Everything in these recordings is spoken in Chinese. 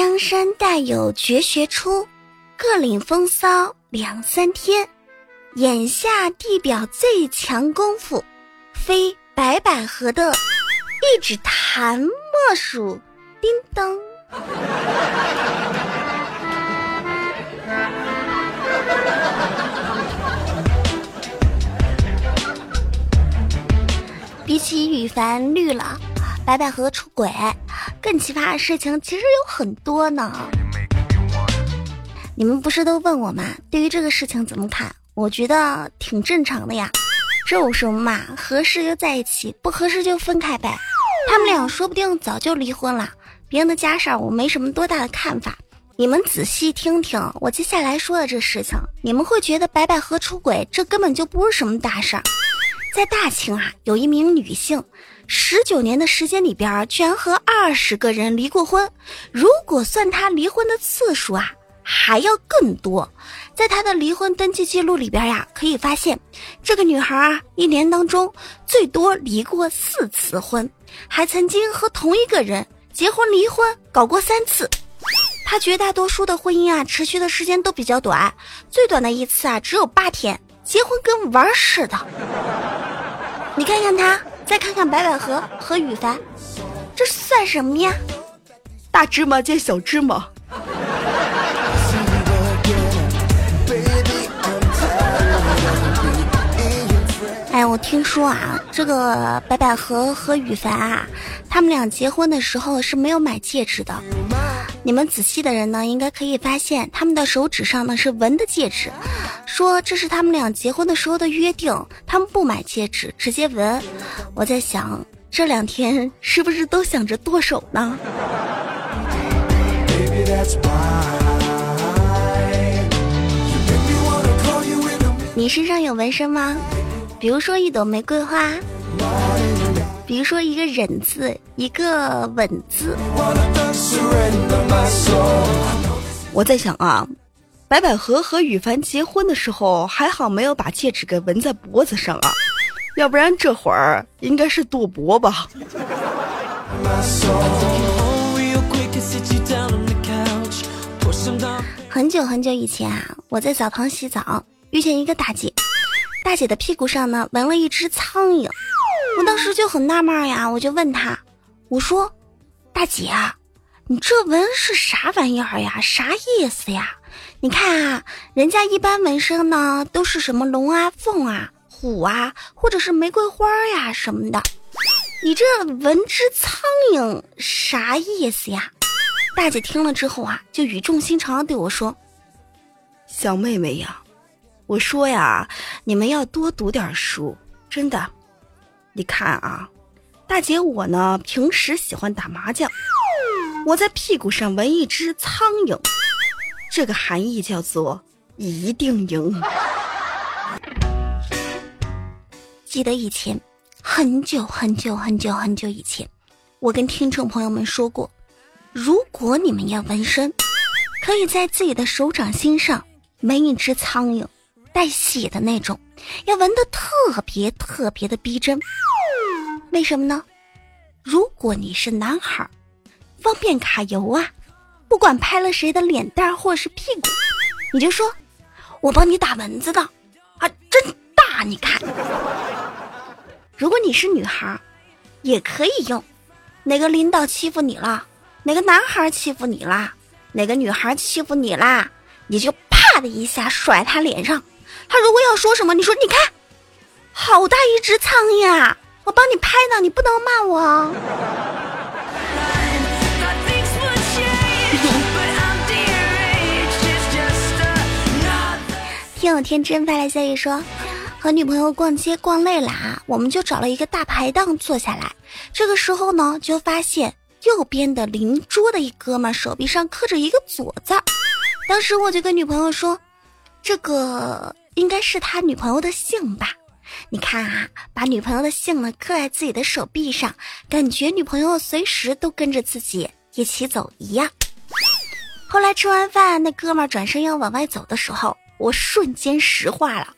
江山代有绝学出，各领风骚两三天。眼下地表最强功夫，非白百合的一指弹莫属。叮当。比起羽凡绿了，白百合出轨，更奇葩的事情其实有很多呢。你们不是都问我吗？对于这个事情怎么看？我觉得挺正常的呀。这有什么嘛？合适就在一起，不合适就分开呗。他们俩说不定早就离婚了。别人的家事儿我没什么多大的看法。你们仔细听听我接下来说的这事情，你们会觉得白百合出轨，这根本就不是什么大事儿。在大清啊，有一名女性，十九年的时间里边，居然和二十个人离过婚。如果算她离婚的次数啊，还要更多。在她的离婚登记记录里边呀，可以发现，这个女孩啊，一年当中最多离过四次婚，还曾经和同一个人结婚离婚搞过三次。她绝大多数的婚姻啊，持续的时间都比较短，最短的一次啊，只有八天。结婚跟玩似的，你看看他，再看看白百合和羽凡，这算什么呀？大芝麻见小芝麻。哎，我听说啊，这个白百合和羽凡啊，他们俩结婚的时候是没有买戒指的。你们仔细的人呢，应该可以发现他们的手指上呢是纹的戒指，说这是他们俩结婚的时候的约定，他们不买戒指，直接纹。我在想，这两天是不是都想着剁手呢？你身上有纹身吗？比如说一朵玫瑰花。比如说一个忍字，一个稳字。我在想啊，白百合和羽凡结婚的时候，还好没有把戒指给纹在脖子上啊，要不然这会儿应该是剁脖吧。很久很久以前啊，我在澡堂洗澡，遇见一个大姐，大姐的屁股上呢纹了一只苍蝇。我当时就很纳闷呀，我就问他，我说：“大姐啊，你这纹是啥玩意儿呀？啥意思呀？你看啊，人家一般纹身呢都是什么龙啊、凤啊、虎啊，或者是玫瑰花呀什么的，你这纹只苍蝇啥意思呀？”大姐听了之后啊，就语重心长的对我说：“小妹妹呀，我说呀，你们要多读点书，真的。”你看啊，大姐我呢平时喜欢打麻将，我在屁股上纹一只苍蝇，这个含义叫做一定赢。记得以前很久很久很久很久以前，我跟听众朋友们说过，如果你们要纹身，可以在自己的手掌心上纹一只苍蝇。带血的那种，要纹的特别特别的逼真。为什么呢？如果你是男孩，方便卡油啊，不管拍了谁的脸蛋或是屁股，你就说，我帮你打蚊子的，啊，真大，你看。如果你是女孩，也可以用，哪个领导欺负你了，哪个男孩欺负你啦，哪个女孩欺负你啦，你就啪的一下甩他脸上。他如果要说什么，你说你看，好大一只苍蝇啊！我帮你拍呢，你不能骂我。听友天真发来消息说，和女朋友逛街逛累了啊，我们就找了一个大排档坐下来。这个时候呢，就发现右边的邻桌的一哥们手臂上刻着一个左字儿。当时我就跟女朋友说，这个。应该是他女朋友的姓吧？你看啊，把女朋友的姓呢刻在自己的手臂上，感觉女朋友随时都跟着自己一起走一样。后来吃完饭，那哥们转身要往外走的时候，我瞬间石化了，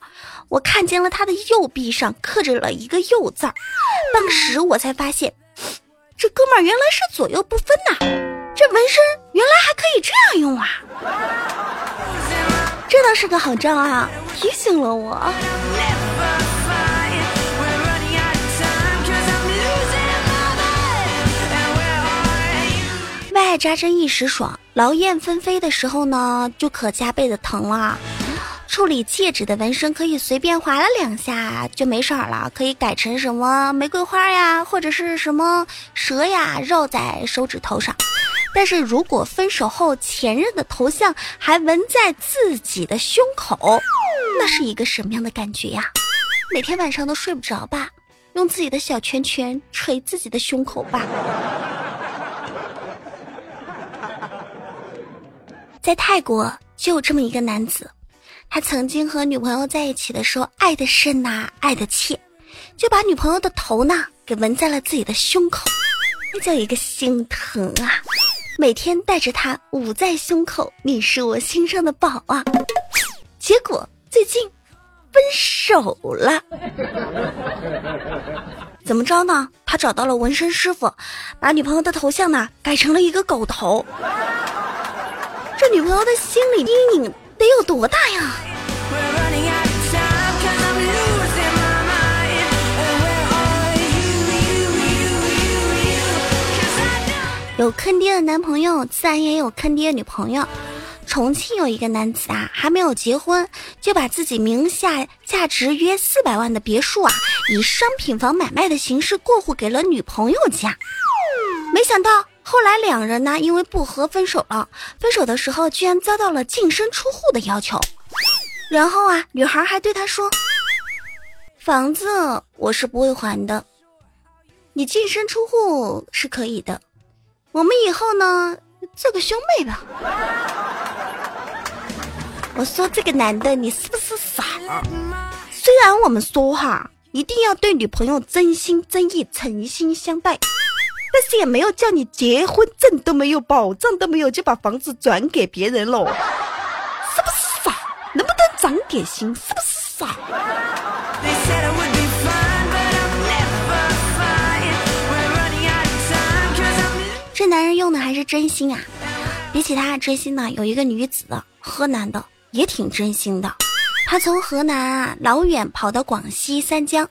我看见了他的右臂上刻着了一个“右”字儿，当时我才发现，这哥们原来是左右不分呐，这纹身原来还可以这样用啊！是个好招啊，提醒了我。为爱扎针一时爽，劳燕分飞的时候呢，就可加倍的疼了。处理戒指的纹身可以随便划了两下就没事儿了，可以改成什么玫瑰花呀，或者是什么蛇呀，绕在手指头上。但是如果分手后前任的头像还纹在自己的胸口，那是一个什么样的感觉呀？每天晚上都睡不着吧？用自己的小拳拳捶自己的胸口吧。在泰国就有这么一个男子。他曾经和女朋友在一起的时候，爱的深呐，爱的切，就把女朋友的头呢给纹在了自己的胸口，那叫一个心疼啊！每天带着它捂在胸口，你是我心上的宝啊！结果最近分手了，怎么着呢？他找到了纹身师傅，把女朋友的头像呢改成了一个狗头，这女朋友的心理阴影。得有多大呀？有坑爹的男朋友，自然也有坑爹女朋友。重庆有一个男子啊，还没有结婚，就把自己名下价值约四百万的别墅啊，以商品房买卖的形式过户给了女朋友家。没想到。后来两人呢，因为不和分手了。分手的时候，居然遭到了净身出户的要求。然后啊，女孩还对他说：“房子我是不会还的，你净身出户是可以的。我们以后呢，做个兄妹吧。”我说这个男的，你是不是傻？虽然我们说哈，一定要对女朋友真心真意、诚心相待。但是也没有叫你结婚证都没有，保障都没有，就把房子转给别人喽，是不是傻？能不能长点心？是不是傻？男人用的还是真心啊！比起他真心呢，有一个女子，河南的也挺真心的。她从河南啊老远跑到广西三江，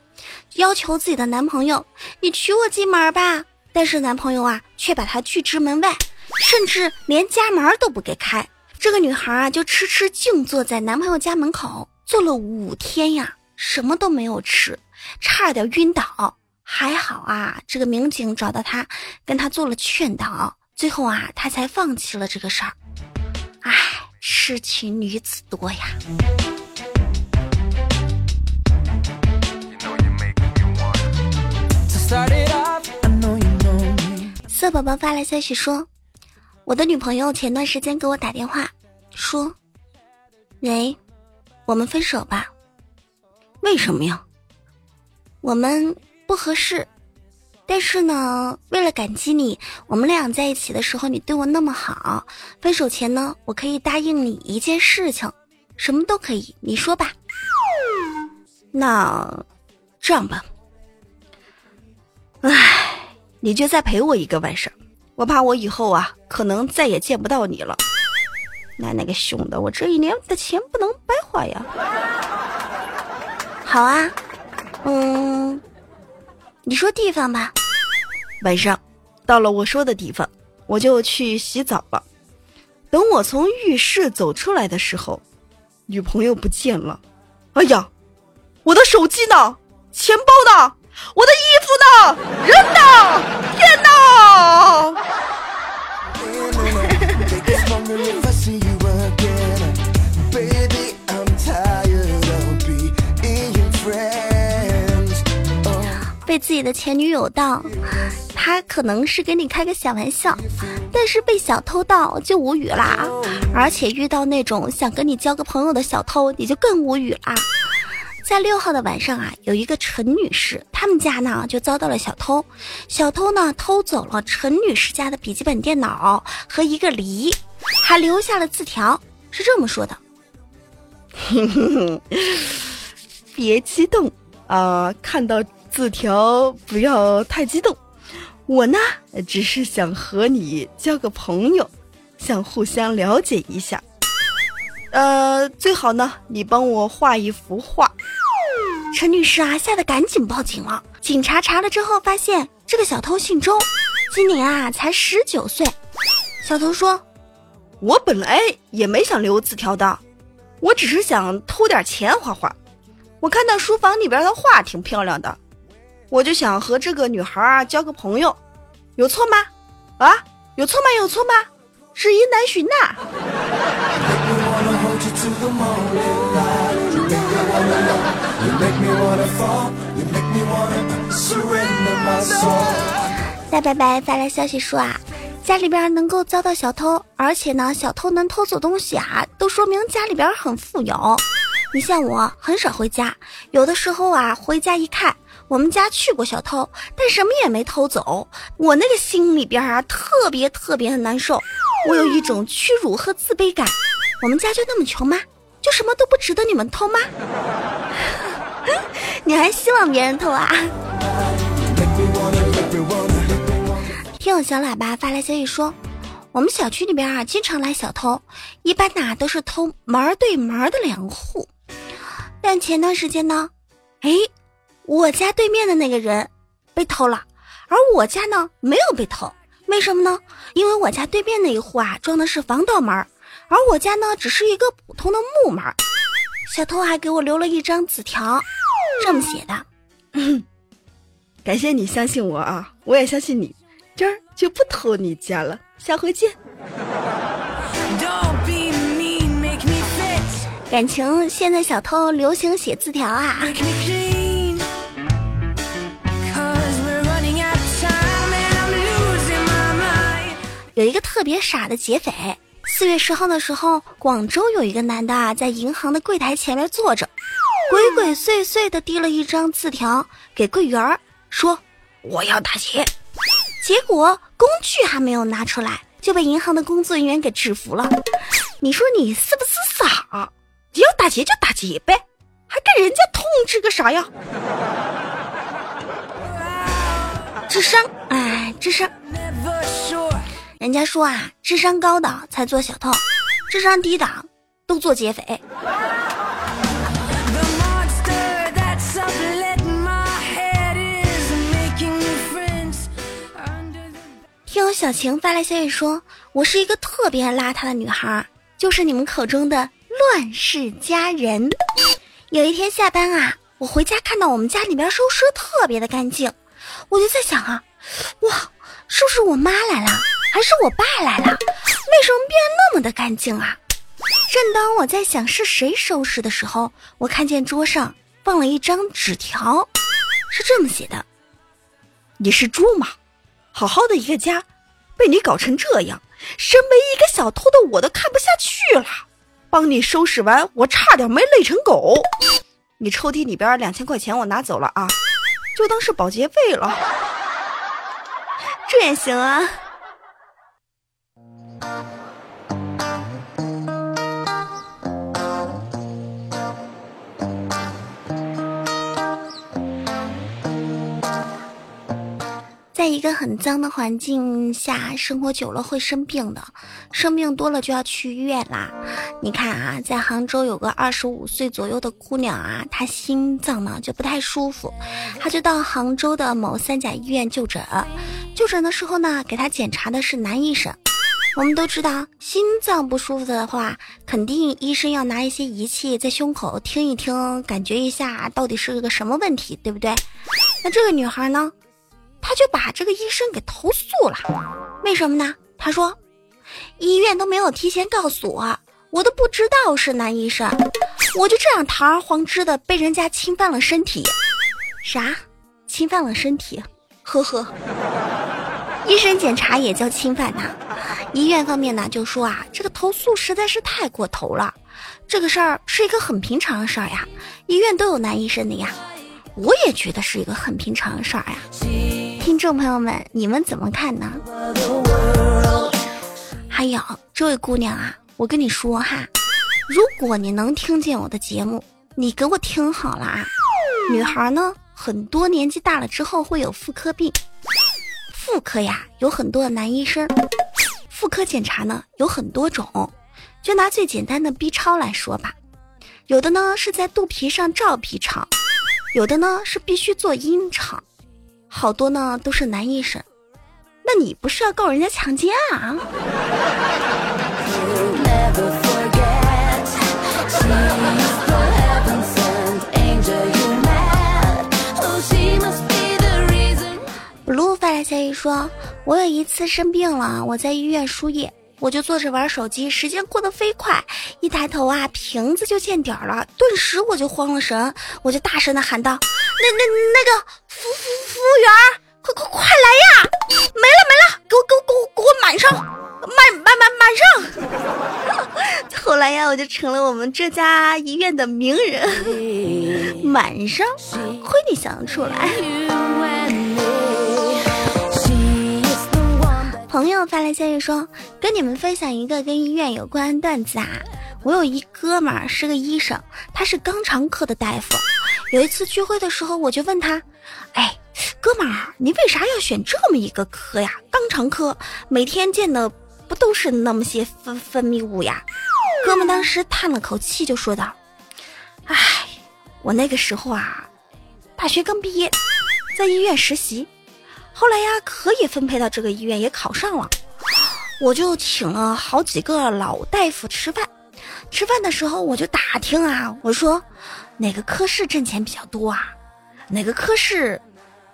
要求自己的男朋友：“你娶我进门吧。”但是男朋友啊，却把她拒之门外，甚至连家门都不给开。这个女孩啊，就痴痴静坐在男朋友家门口，坐了五天呀，什么都没有吃，差点晕倒。还好啊，这个民警找到他，跟他做了劝导，最后啊，他才放弃了这个事儿。唉，痴情女子多呀。色宝宝发来消息说：“我的女朋友前段时间给我打电话，说，喂，我们分手吧。为什么呀？我们不合适。但是呢，为了感激你，我们俩在一起的时候你对我那么好，分手前呢，我可以答应你一件事情，什么都可以，你说吧。那这样吧，唉。”你就再陪我一个晚上，我怕我以后啊，可能再也见不到你了。奶奶个熊的，我这一年的钱不能白花呀！好啊，嗯，你说地方吧。晚上到了我说的地方，我就去洗澡了。等我从浴室走出来的时候，女朋友不见了。哎呀，我的手机呢？钱包呢？我的衣服呢？人呢？天哪！被自己的前女友盗，他可能是跟你开个小玩笑，但是被小偷盗就无语啦。而且遇到那种想跟你交个朋友的小偷，你就更无语啦。在六号的晚上啊，有一个陈女士，他们家呢就遭到了小偷。小偷呢偷走了陈女士家的笔记本电脑和一个梨，还留下了字条，是这么说的：“ 别激动啊，看到字条不要太激动。我呢只是想和你交个朋友，想互相了解一下。呃，最好呢，你帮我画一幅画。陈女士啊，吓得赶紧报警了。警察查了之后，发现这个小偷姓周，今年啊才十九岁。小偷说：“我本来也没想留字条的，我只是想偷点钱画画。我看到书房里边的画挺漂亮的，我就想和这个女孩啊交个朋友，有错吗？啊，有错吗？有错吗？是一难寻呐。”大白白发来消息说啊，家里边能够遭到小偷，而且呢，小偷能偷走东西啊，都说明家里边很富有。你像我很少回家，有的时候啊，回家一看，我们家去过小偷，但什么也没偷走，我那个心里边啊，特别特别的难受，我有一种屈辱和自卑感。我们家就那么穷吗？就什么都不值得你们偷吗？你还希望别人偷啊？听我小喇叭发来消息说，我们小区里边啊，经常来小偷，一般呐都是偷门对门的两户。但前段时间呢，哎，我家对面的那个人被偷了，而我家呢没有被偷，为什么呢？因为我家对面那一户啊装的是防盗门，而我家呢只是一个普通的木门。小偷还给我留了一张纸条，这么写的：感谢你相信我啊，我也相信你。今儿就不偷你家了，下回见。感情现在小偷流行写字条啊。有一个特别傻的劫匪，四月十号的时候，广州有一个男的啊，在银行的柜台前面坐着，鬼鬼祟祟的递了一张字条给柜员儿，说：“我要打劫。”结果工具还没有拿出来，就被银行的工作人员给制服了。你说你是不是傻？你要打劫就打劫呗，还跟人家通知个啥呀？智商，哎，智商。人家说啊，智商高的才做小偷，智商低的都做劫匪。听我小晴发来消息说，我是一个特别邋遢的女孩，就是你们口中的乱世佳人。有一天下班啊，我回家看到我们家里边收拾特别的干净，我就在想啊，哇，是不是我妈来了，还是我爸来了？为什么变得那么的干净啊？正当我在想是谁收拾的时候，我看见桌上放了一张纸条，是这么写的：“你是猪吗？”好好的一个家，被你搞成这样，身为一个小偷的我都看不下去了。帮你收拾完，我差点没累成狗。你抽屉里边两千块钱我拿走了啊，就当是保洁费了。这也行啊。在一个很脏的环境下生活久了会生病的，生病多了就要去医院啦。你看啊，在杭州有个二十五岁左右的姑娘啊，她心脏呢就不太舒服，她就到杭州的某三甲医院就诊。就诊的时候呢，给她检查的是男医生。我们都知道，心脏不舒服的话，肯定医生要拿一些仪器在胸口听一听，感觉一下到底是个什么问题，对不对？那这个女孩呢？他就把这个医生给投诉了，为什么呢？他说，医院都没有提前告诉我，我都不知道是男医生，我就这样堂而皇之的被人家侵犯了身体。啥？侵犯了身体？呵呵，医生检查也叫侵犯呐。医院方面呢就说啊，这个投诉实在是太过头了，这个事儿是一个很平常的事儿呀，医院都有男医生的呀。我也觉得是一个很平常的事儿呀。听众朋友们，你们怎么看呢？还有这位姑娘啊，我跟你说哈，如果你能听见我的节目，你给我听好了啊。女孩呢，很多年纪大了之后会有妇科病，妇科呀有很多的男医生，妇科检查呢有很多种，就拿最简单的 B 超来说吧，有的呢是在肚皮上照 B 超，有的呢是必须做阴超，好多呢都是男医生。那你不是要告人家强奸啊？Blue 发来消息说：“我有一次生病了，我在医院输液，我就坐着玩手机，时间过得飞快，一抬头啊，瓶子就见底儿了，顿时我就慌了神，我就大声的喊道：‘那那那个服服服务员，快快快来呀！没了没了，给我给我给我给我满上，满满满满上！’ 后来呀，我就成了我们这家医院的名人，满上，亏你想得出来。”朋友发来消息说：“跟你们分享一个跟医院有关段子啊！我有一哥们儿是个医生，他是肛肠科的大夫。有一次聚会的时候，我就问他：‘哎，哥们儿，你为啥要选这么一个科呀？肛肠科每天见的不都是那么些分分泌物呀？’哥们当时叹了口气，就说道：‘哎，我那个时候啊，大学刚毕业，在医院实习。’”后来呀，可以分配到这个医院，也考上了。我就请了好几个老大夫吃饭。吃饭的时候，我就打听啊，我说哪个科室挣钱比较多啊？哪个科室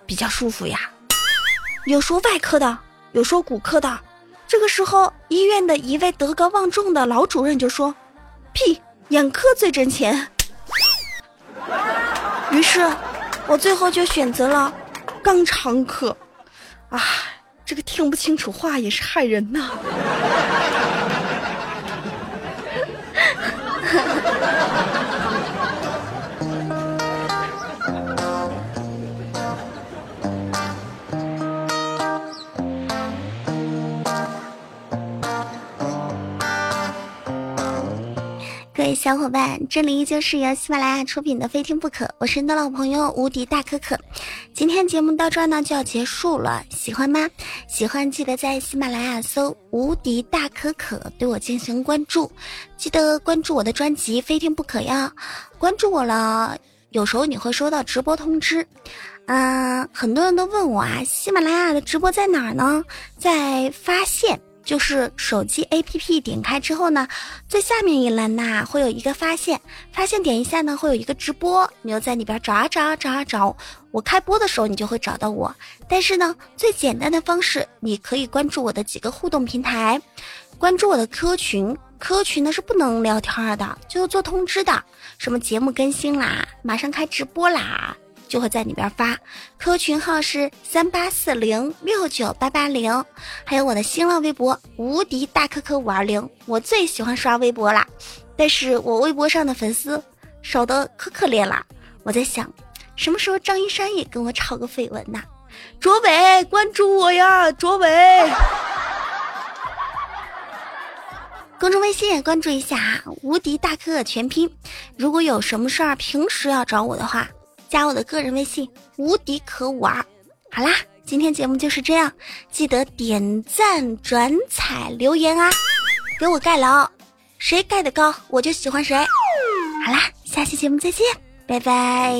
比较舒服呀？有说外科的，有说骨科的。这个时候，医院的一位德高望重的老主任就说：“屁，眼科最挣钱。”于是，我最后就选择了肛肠科。啊，这个听不清楚话也是害人呐。小伙伴，这里依旧是由喜马拉雅出品的《非听不可》，我是你的老朋友无敌大可可。今天节目到这儿呢就要结束了，喜欢吗？喜欢记得在喜马拉雅搜“无敌大可可”对我进行关注，记得关注我的专辑《非听不可》呀。关注我了，有时候你会收到直播通知。嗯，很多人都问我啊，喜马拉雅的直播在哪儿呢？在发现。就是手机 APP 点开之后呢，最下面一栏呐会有一个发现，发现点一下呢会有一个直播，你就在里边找啊找啊找啊找，我开播的时候你就会找到我。但是呢，最简单的方式，你可以关注我的几个互动平台，关注我的 QQ 群，QQ 群呢是不能聊天的，就是做通知的，什么节目更新啦，马上开直播啦。就会在里边发，QQ 群号是三八四零六九八八零，还有我的新浪微博无敌大可可五二零，我最喜欢刷微博啦，但是我微博上的粉丝少的可可怜了，我在想，什么时候张一山也跟我炒个绯闻呐？卓伟关注我呀，卓伟，公众微信也关注一下啊无敌大可可全拼，如果有什么事儿平时要找我的话。加我的个人微信无敌可五儿，好啦，今天节目就是这样，记得点赞、转采、留言啊，给我盖楼，谁盖的高我就喜欢谁。好啦，下期节目再见，拜拜。